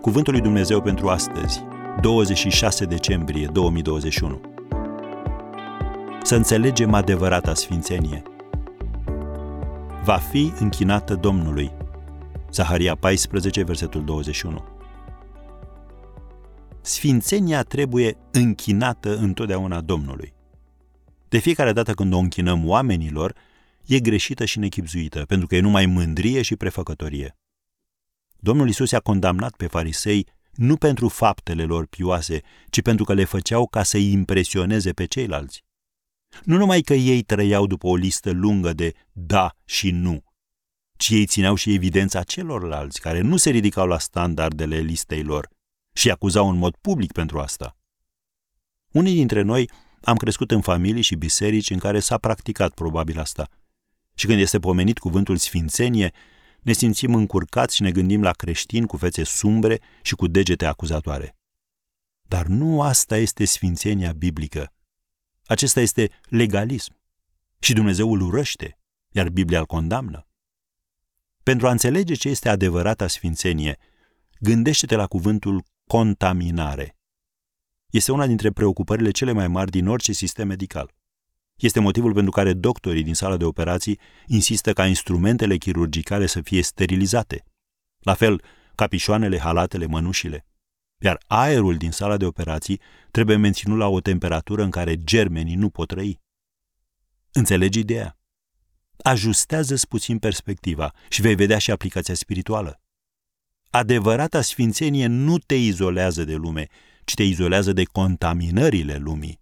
Cuvântul lui Dumnezeu pentru astăzi, 26 decembrie 2021. Să înțelegem adevărata sfințenie. Va fi închinată Domnului. Zaharia 14, versetul 21. Sfințenia trebuie închinată întotdeauna Domnului. De fiecare dată când o închinăm oamenilor, e greșită și nechipzuită, pentru că e numai mândrie și prefăcătorie. Domnul Isus a condamnat pe farisei nu pentru faptele lor pioase, ci pentru că le făceau ca să-i impresioneze pe ceilalți. Nu numai că ei trăiau după o listă lungă de da și nu, ci ei țineau și evidența celorlalți care nu se ridicau la standardele listei lor și acuzau în mod public pentru asta. Unii dintre noi am crescut în familii și biserici în care s-a practicat probabil asta. Și când este pomenit cuvântul sfințenie, ne simțim încurcați și ne gândim la creștini cu fețe sumbre și cu degete acuzatoare. Dar nu asta este sfințenia biblică. Acesta este legalism. Și Dumnezeu îl urăște, iar Biblia îl condamnă. Pentru a înțelege ce este adevărata sfințenie, gândește-te la cuvântul contaminare. Este una dintre preocupările cele mai mari din orice sistem medical. Este motivul pentru care doctorii din sala de operații insistă ca instrumentele chirurgicale să fie sterilizate. La fel, capișoanele, halatele, mănușile. Iar aerul din sala de operații trebuie menținut la o temperatură în care germenii nu pot trăi. Înțelegi ideea? Ajustează-ți puțin perspectiva și vei vedea și aplicația spirituală. Adevărata sfințenie nu te izolează de lume, ci te izolează de contaminările lumii.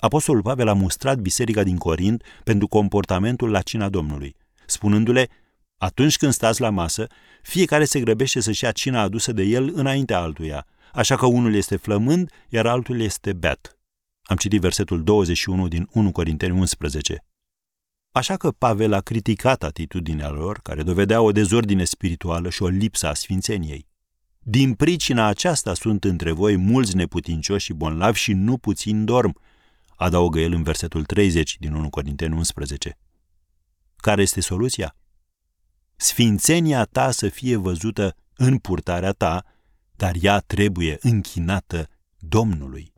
Apostolul Pavel a mustrat biserica din Corint pentru comportamentul la cina Domnului, spunându-le, atunci când stați la masă, fiecare se grăbește să-și ia cina adusă de el înaintea altuia, așa că unul este flămând, iar altul este beat. Am citit versetul 21 din 1 Corinteni 11. Așa că Pavel a criticat atitudinea lor, care dovedea o dezordine spirituală și o lipsă a sfințeniei. Din pricina aceasta sunt între voi mulți neputincioși și bonlavi și nu puțin dorm, adaugă el în versetul 30 din 1 Corinteni 11. Care este soluția? Sfințenia ta să fie văzută în purtarea ta, dar ea trebuie închinată Domnului.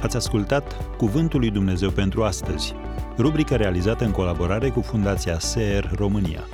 Ați ascultat Cuvântul lui Dumnezeu pentru astăzi, rubrica realizată în colaborare cu Fundația SER România.